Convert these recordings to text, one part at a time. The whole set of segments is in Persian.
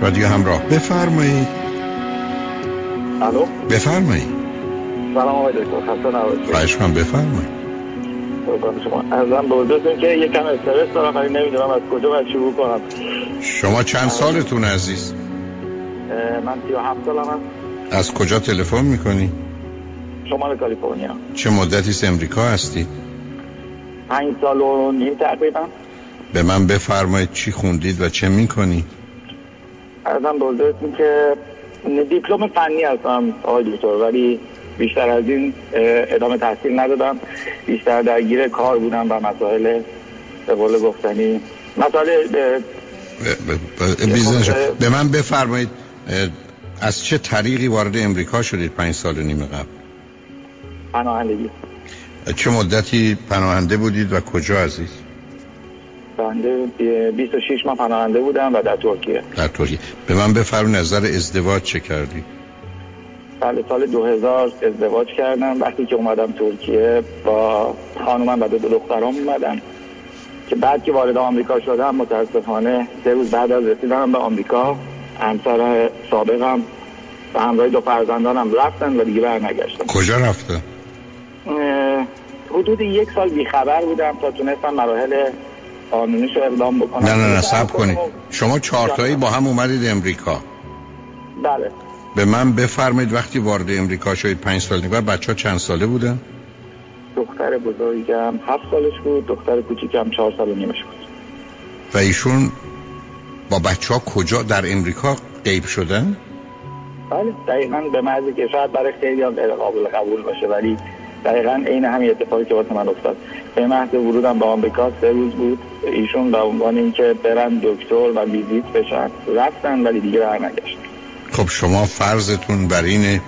رادیو همراه. بفرمایید الو؟ بفرمایید سلام آقای دکتر خسته نباشید. خواهش کنم بفرمایید شما. ازم به حضورتون که یکم استرس دارم ولی نمی‌دونم از کجا باید شروع کنم. شما چند سالتون عزیز؟ من 37 سالم هست از کجا تلفن می‌کنی؟ شمال کالیفرنیا. چه مدتی است؟ امریکا هستی؟ پنج سال و نیم تقریبا. به من بفرمایید چی خوندید و چه می‌کنی؟ ازم به حضورتون که دیپلم فنی هستم آقای دکتر ولی بیشتر از این ادامه تحصیل ندادم. بیشتر درگیر کار بودم و مسائل به قول گفتنی مسائل به من بفرمایید از چه طریقی وارد امریکا شدید پنج سال و نیم قبل؟ پناهندگی. چه مدتی پناهنده بودید و کجا عزیز؟ بنده اه، 26 ماه پناهنده بودم و در ترکیه. در ترکیه. به من بفرمایید نظر ازدواج چه کردی؟ سال سال 2000 ازدواج کردم. وقتی که اومدم ترکیه با خانومم و دو دو دخترام اومدم. که بعد که وارد آمریکا شدم متاسفانه سه روز بعد از رسیدنم به آمریکا. همسر سابقم و همراه دو فرزندانم رفتن و دیگه برنگشتم کجا رفته؟ حدود یک سال بیخبر بودم تا تونستم مراحل قانونیش رو اقدام بکنم. نه نه نه سب کنید شما چهارتایی با هم اومدید امریکا. بله. به من بفرمایید وقتی وارد امریکا شدید پنج سال دیگه بچه ها چند ساله بودن؟ دختر بزرگم هفت سالش بود دختر کوچیکم چهار سال و نیمش بود. و ایشون با بچه ها کجا در امریکا غیب شدن؟ بله دقیقا به محضی که شاید برای خیلی هم غیر قابل قبول باشه ولی دقیقا عین همین اتفاقی که واسه من افتاد. به محض ورودم به آمریکا سه روز بود. ایشون به عنوان اینکه برن دکتر و ویزیت بشن. رفتن ولی دیگه برنگشتن خب شما فرضتون بر اینه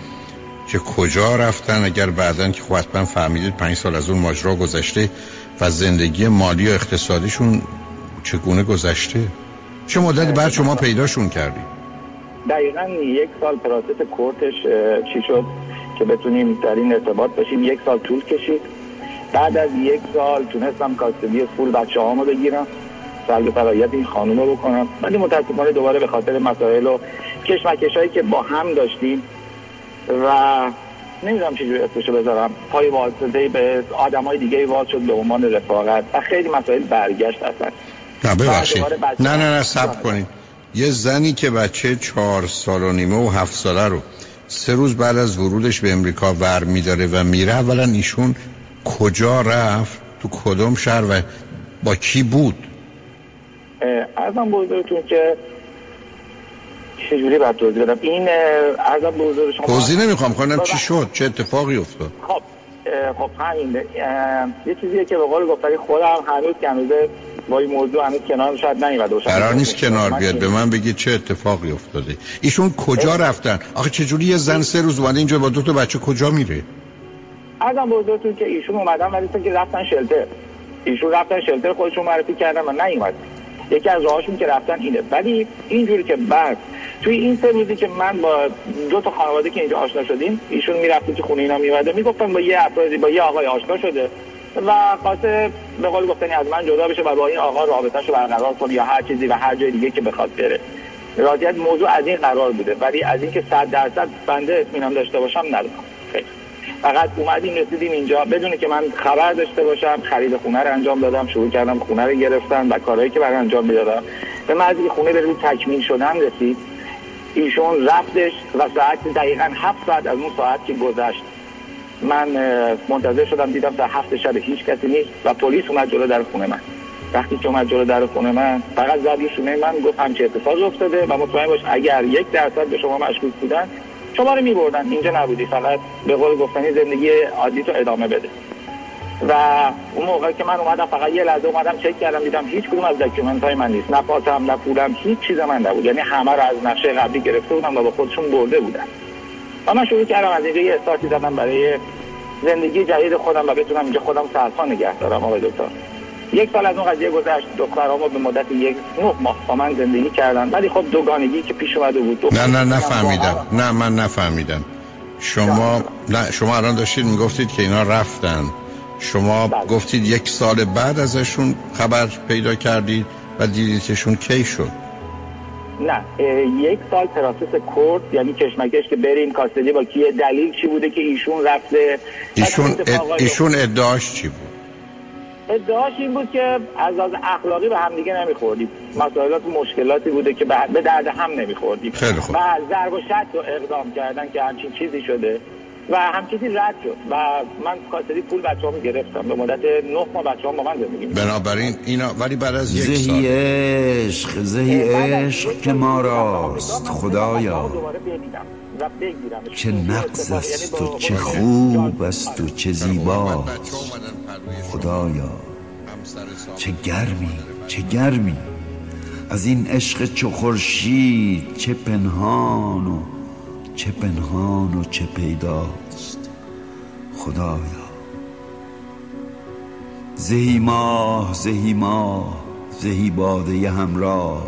که کجا رفتن؟ اگر بعدا که خب حتما فهمیدید پنج سال از اون ماجرا گذشته و زندگی مالی و اقتصادیشون چگونه گذشته؟ چه مدتی بعد شما پیداشون کردید؟ دقیقا یک سال پراسس کورتش چی شد؟ که بتونیم در این ارتباط باشیم. یک سال طول کشید. بعد از یک سال تونستم کاستدی فول بچه هامو بگیرم سلب فرایت این خانوم رو بکنم. ولی متاسفانه دوباره به خاطر مسائل و کشمکش هایی که با هم داشتیم و نمی‌دونم چجوری اسمشو بذارم پای واسطه به آدم های دیگه واز شد به عنوان رفاقت و خیلی مسائل برگشت اصلا. نه ببخشید. نه نه نه سب کنید. یه زنی که بچه چهار سال و نیمه و هفت ساله رو سه روز بعد از ورودش به امریکا ور میداره و میره. اولا ایشون کجا رفت؟ تو کدوم شهر و با کی بود؟ به حضورتون که چجوری باید توضیح بدم. این به حضور شما توضیح نمی‌خوام خواهنم چی. شد؟ چه اتفاقی افتاد؟ خب خب همین یه چیزیه که به قول گفتنی خودم هنوز که هنوز با این موضوع هنوز کنار شاید نیومده قرار نیست کنار بیاد. به من بگید چه اتفاقی افتاده. ایشون کجا رفتن؟ آخه چجوری یه زن سه روز اومده اینجا با دو تا بچه کجا میره؟ ارزم به حضورتون که ایشون اومدن ولی که رفتن شلتر. ایشون رفتن شلتر خودشون معرفی کردن و نیومد یکی از راهاشون که رفتن اینه. ولی اینجوری که بعد توی این سه روزی که من با دو تا خانواده که اینجا آشنا شدیم ایشون می‌رفته که خونه اینا میومده می‌گفتن با یه افرادی با یه آقای آشنا شده و خواسته به قول گفتنی از من جدا بشه و با این آقا رابطه‌شو رو برقرار کنه یا هر چیزی و هر جای دیگه که بخواد بره. راضیت موضوع از این قرار بوده. ولی از اینکه 100 درصد بنده اطمینان داشته باشم ندارم. فقط اومدیم رسیدیم اینجا. بدون که من خبر داشته باشم خرید خونه رو انجام دادم شروع کردم خونه رو گرفتن و کارهایی که برای انجام می‌دادم. به که خونه به روی تکمیل شدن رسید. ایشون رفتش و ساعت دقیقا هفت ساعت از اون ساعت که گذشت من منتظر شدم دیدم تا هفت شب هیچ کسی نیست و پلیس اومد جلو در خونه من. وقتی که اومد جلو در خونه من فقط زد رو شونه من گفت همچه اتفاقی افتاده و مطمئن باش اگر یک درصد به شما مشکوک بودن شما رو میبردن اینجا نبودی فقط به قول گفتنی زندگی عادی تو ادامه بده. و اون موقع که من اومدم فقط یه لحظه اومدم چک کردم دیدم هیچ کدوم از document های من نیست. نه پاسم نه پولم هیچ چیز من نبود. یعنی همه رو از نقشه قبلی گرفته بودم و با خودشون برده بودن. و من شروع کردم از اینجا یه استارتی زدم برای زندگی جدید خودم و بتونم اینجا خودم سرپا نگه دارم. آقای دکتر. یک سال از اون قضیه گذشت. دخترامو به مدت یک نه ماه با من زندگی کردن. ولی خب دوگانگی که پیش اومده بود. نه نه نفهمیدم. هم- نه من نفهمیدم. شما نه شما الان داشتید می‌گفتید که اینا رفتن. شما بله. گفتید یک سال بعد ازشون خبر پیدا کردید و دیدیدشون کی شد. نه یک سال پراسس کورد یعنی کشمکش که بریم کاستدی با کیه دلیل چی بوده که ایشون رفته؟ ایشون, ایشون ادعاش چی بود؟ ادعاش این بود که از از اخلاقی به هم دیگه نمیخوردیم. مسائلات و مشکلاتی بوده که به درد هم نمیخوردیم. خیلی خوب. و ضرب و شد رو اقدام کردن که همچین چیزی شده و همچیزی رد شد. و من کاسری پول بچه ها گرفتم. به مدت نه ماه بچه ها با من زندگی بنابراین اینا ولی بعد از یک زهی عشق زهی عشق که ما راست خدایا. چه نقص است و چه خوب است و چه زیباست خدایا. چه گرمی چه گرمی. از این عشق چه خورشید چه پنهان و چه پنهان و چه پیداست خدایا. زهی ماه زهی ماه زهی باده همراه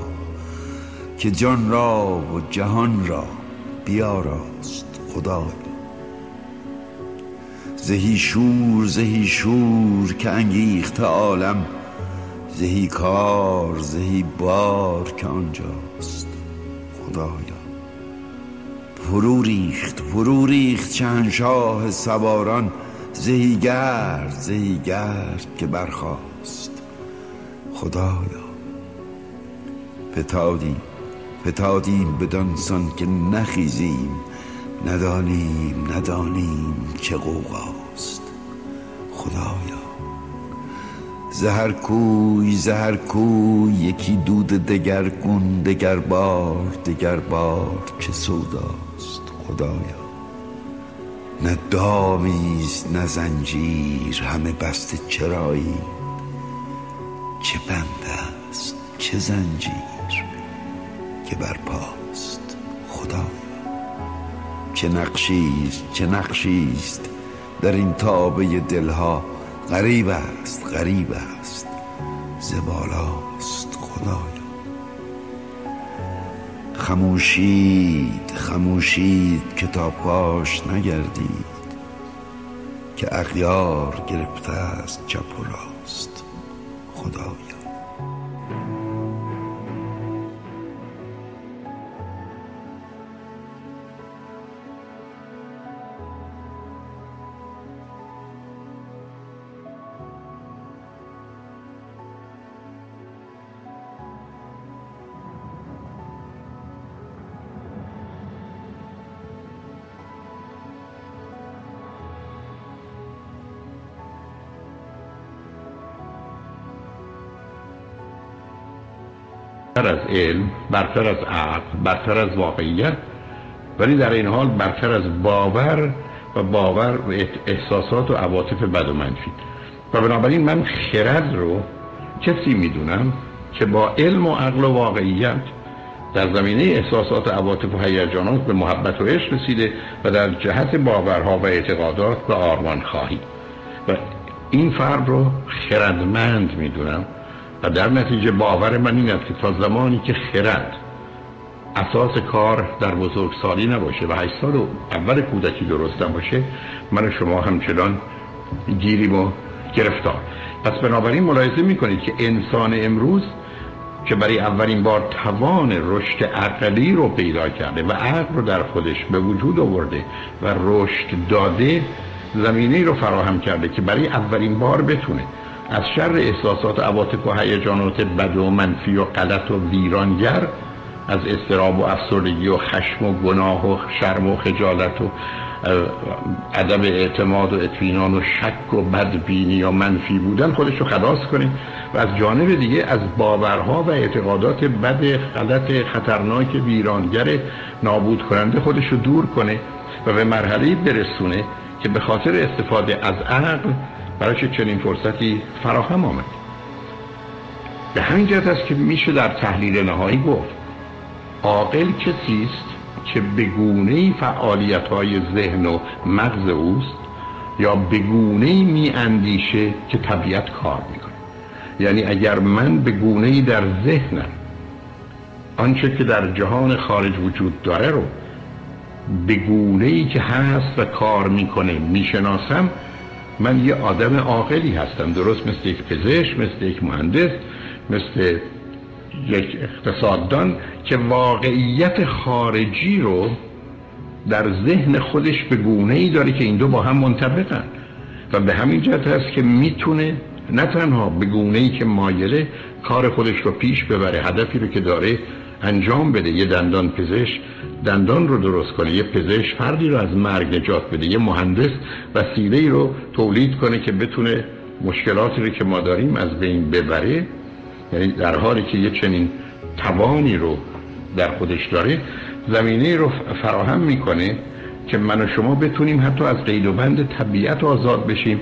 که جان را و جهان را بیاراست خدایا زهی شور زهی شور که انگیخت عالم. زهی کار زهی بار که آنجاست. خدایا. فرو ریخت فرو ریخت شاه سواران. زهی گرد زهی گرد که برخواست خدایا. پتادیم پتادیم بدانسان که نخیزیم. ندانیم ندانیم چه قوقاست خدایا. زهر کوی زهر کوی یکی دود دگر گون دگر بار دگر بار چه سوداست. خدایا. نه دامیست نه زنجیر همه بسته چرایی. چه بنده است چه زنجیر. که بر پاست خدایا چه نقشیست چه نقشیست در این تابه دلها غریب است غریب است. زبالاست خدایا خموشید خموشید کتاب پاش نگردید. که اغیار گرفته است چپ و راست. خدایا برتر از علم برتر از عقل برتر از واقعیت. ولی در این حال برتر از باور و باور و احساسات و عواطف بد و منفی. و بنابراین من خرد رو کسی می‌دونم که با علم و عقل و واقعیت در زمینه احساسات و عواطف و هیجانات به محبت و عشق رسیده و در جهت باورها و اعتقادات به آرمان خواهی. و این فرد رو خردمند می‌دونم. و در نتیجه باور من این است که تا زمانی که خرد اساس کار در بزرگسالی نباشه و هشت سال اول کودکی درست باشه من و شما همچنان گیریم و گرفتار. پس بنابراین ملاحظه می‌کنید که انسان امروز که برای اولین بار توان رشد عقلی رو پیدا کرده و عقل رو در خودش به وجود آورده و رشد داده زمینه رو فراهم کرده که برای اولین بار بتونه از شر احساسات عواطف و هیجانات بد و منفی و غلط و ویرانگر از استراب و افسردگی و خشم و گناه و شرم و خجالت و عدم اعتماد و اطمینان و شک و بدبینی یا منفی بودن خودش رو خلاص کنه. و از جانب دیگه از باورها و اعتقادات بد غلط خطرناک ویرانگر نابود کننده خودش رو دور کنه و به مرحله برسونه که به خاطر استفاده از عقل برای چنین فرصتی فراهم آمد؟ به همین جهت است که میشه در تحلیل نهایی گفت. عاقل کسی است که بگونه فعالیت های ذهن و مغز اوست یا بگونه می اندیشه که طبیعت کار می‌کنه. یعنی اگر من بگونه در ذهنم آنچه که در جهان خارج وجود داره رو بگونه ای که هست و کار می‌کنه می‌شناسم من یه آدم عاقلی هستم. درست مثل یک پزشک مثل یک مهندس مثل یک اقتصاددان که واقعیت خارجی رو در ذهن خودش به گونه ای داره که این دو با هم منطبقن. و به همین جهت هست که می‌تونه نه تنها به گونه ای که مایله کار خودش رو پیش ببره هدفی رو که داره انجام بده. یه دندان پزشک دندان رو درست کنه. یه پزشک فردی رو از مرگ نجات بده. یه مهندس وسیله ای رو تولید کنه که بتونه مشکلاتی رو که ما داریم از بین ببره. یعنی در حالی که یه چنین توانی رو در خودش داره زمینه رو فراهم می‌کنه که من و شما بتونیم حتی از قید و بند طبیعت آزاد بشیم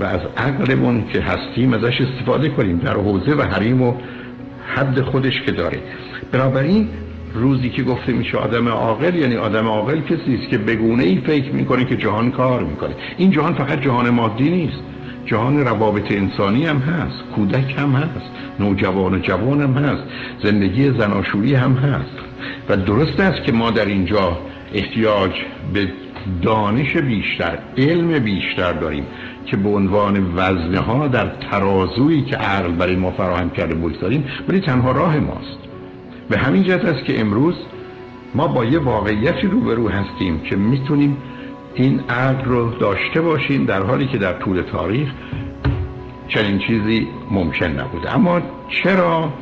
و از عقلمون که هستیم ازش استفاده کنیم. در حوزه و حریم و حد خودش که داره. بنابراین روزی که گفته میشه آدم عاقل یعنی آدم عاقل کسی است که بگونه ای فکر می‌کنه که جهان کار می‌کنه. این جهان فقط جهان مادی نیست. جهان روابط انسانی هم هست کودک هم هست نوجوان و جوان هم هست زندگی زناشویی هم هست. و درست است که ما در اینجا احتیاج به دانش بیشتر علم بیشتر داریم. که به عنوان وزنه ها در ترازویی که عقل برای ما فراهم کرده بگذاریم ولی تنها راه ماست. به همین جهت است که امروز ما با یه واقعیتی روبرو هستیم که می‌تونیم این عقل رو داشته باشیم در حالی که در طول تاریخ چنین چیزی ممکن نبوده. اما چرا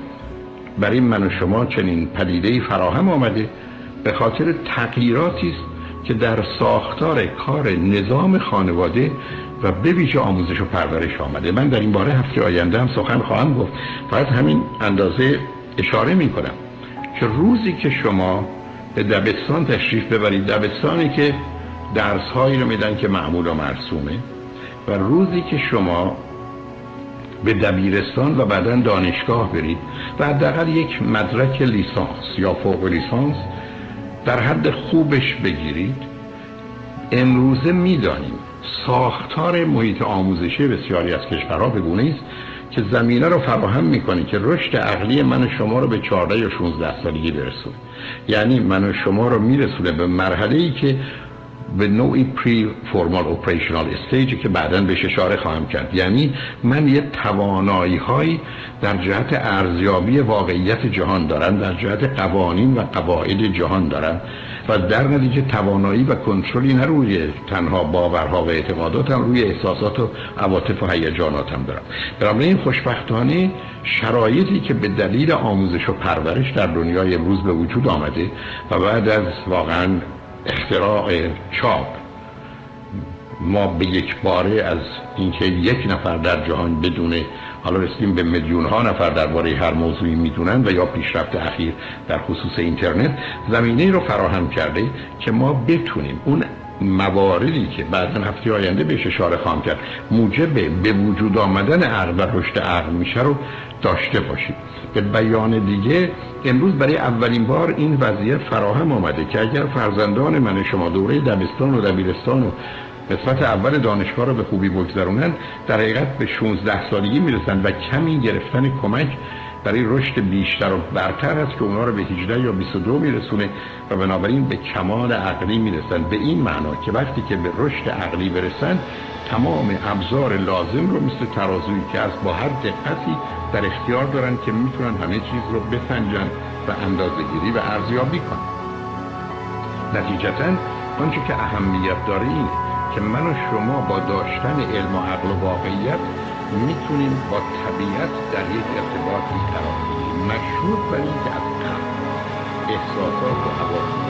برای من و شما چنین پدیده فراهم آمده؟ به خاطر تغییراتی است که در ساختار کار نظام خانواده و به ویژه آموزش و پرورش آمده. من در این باره هفته آینده هم سخن خواهم گفت. فقط همین اندازه اشاره می کنم که روزی که شما به دبستان تشریف ببرید دبستانی که درس هایی رو میدن که معمول و مرسومه و روزی که شما به دبیرستان و بعدا دانشگاه برید و حداقل یک مدرک لیسانس یا فوق لیسانس در حد خوبش بگیرید امروزه می‌دانیم ساختار محیط آموزشی بسیاری از کشورها به گونه است که زمینه رو فراهم می‌کنه که رشد عقلی من شما رو به 14 یا 16 سالگی برسونه. یعنی من و شما رو میرسونه به مرحله ای که به نوعی پری فورمال اپریشنال استیجی که بعدا بهش اشاره خواهم کرد. یعنی من یه توانایی های در جهت ارزیابی واقعیت جهان دارم در جهت قوانین و قواعد جهان دارم. و در نتیجه توانایی و کنترلی نه روی تنها باورها و اعتقاداتم روی احساسات و عواطف و هیجاناتم دارم. بنابراین خوشبختانه شرایطی که به دلیل آموزش و پرورش در دنیای امروز به وجود آمده و بعد از واقعا اختراع چاپ ما به یک باره از اینکه یک نفر در جهان بدونه حالا رسیدیم به میلیون ها نفر درباره هر موضوعی می‌دونن و یا پیشرفت اخیر در خصوص اینترنت زمینه رو فراهم کرده که ما بتونیم اون مواردی که بعدا هفته آینده بهش اشاره خواهم کرد موجب به وجود آمدن عقل و رشد عقل میشه رو داشته باشیم. به بیان دیگه امروز برای اولین بار این وضعیت فراهم آمده که اگر فرزندان من شما دوره دبستان و دبیرستان و قسمت اول دانشگاه رو به خوبی بگذرونن در حقیقت به 16 سالگی می‌رسن و کمی گرفتن کمک برای رشد بیشتر و برتر هست که اونا رو به 18 یا 22 میرسونه و بنابراین به کمال عقلی می‌رسن. به این معنا که وقتی که به رشد عقلی برسن تمام ابزار لازم رو مثل ترازویی که از با هر دقتی در اختیار دارن که می‌تونن همه چیز رو بسنجن و اندازه گیری و ارزیابی کنن. نتیجتا آنچه که اهمیت داره اینه که من و شما با داشتن علم و عقل و واقعیت می‌تونیم با طبیعت در یک ارتباطی قرار بگیریم. مشروط بر که از احساسات و حواس و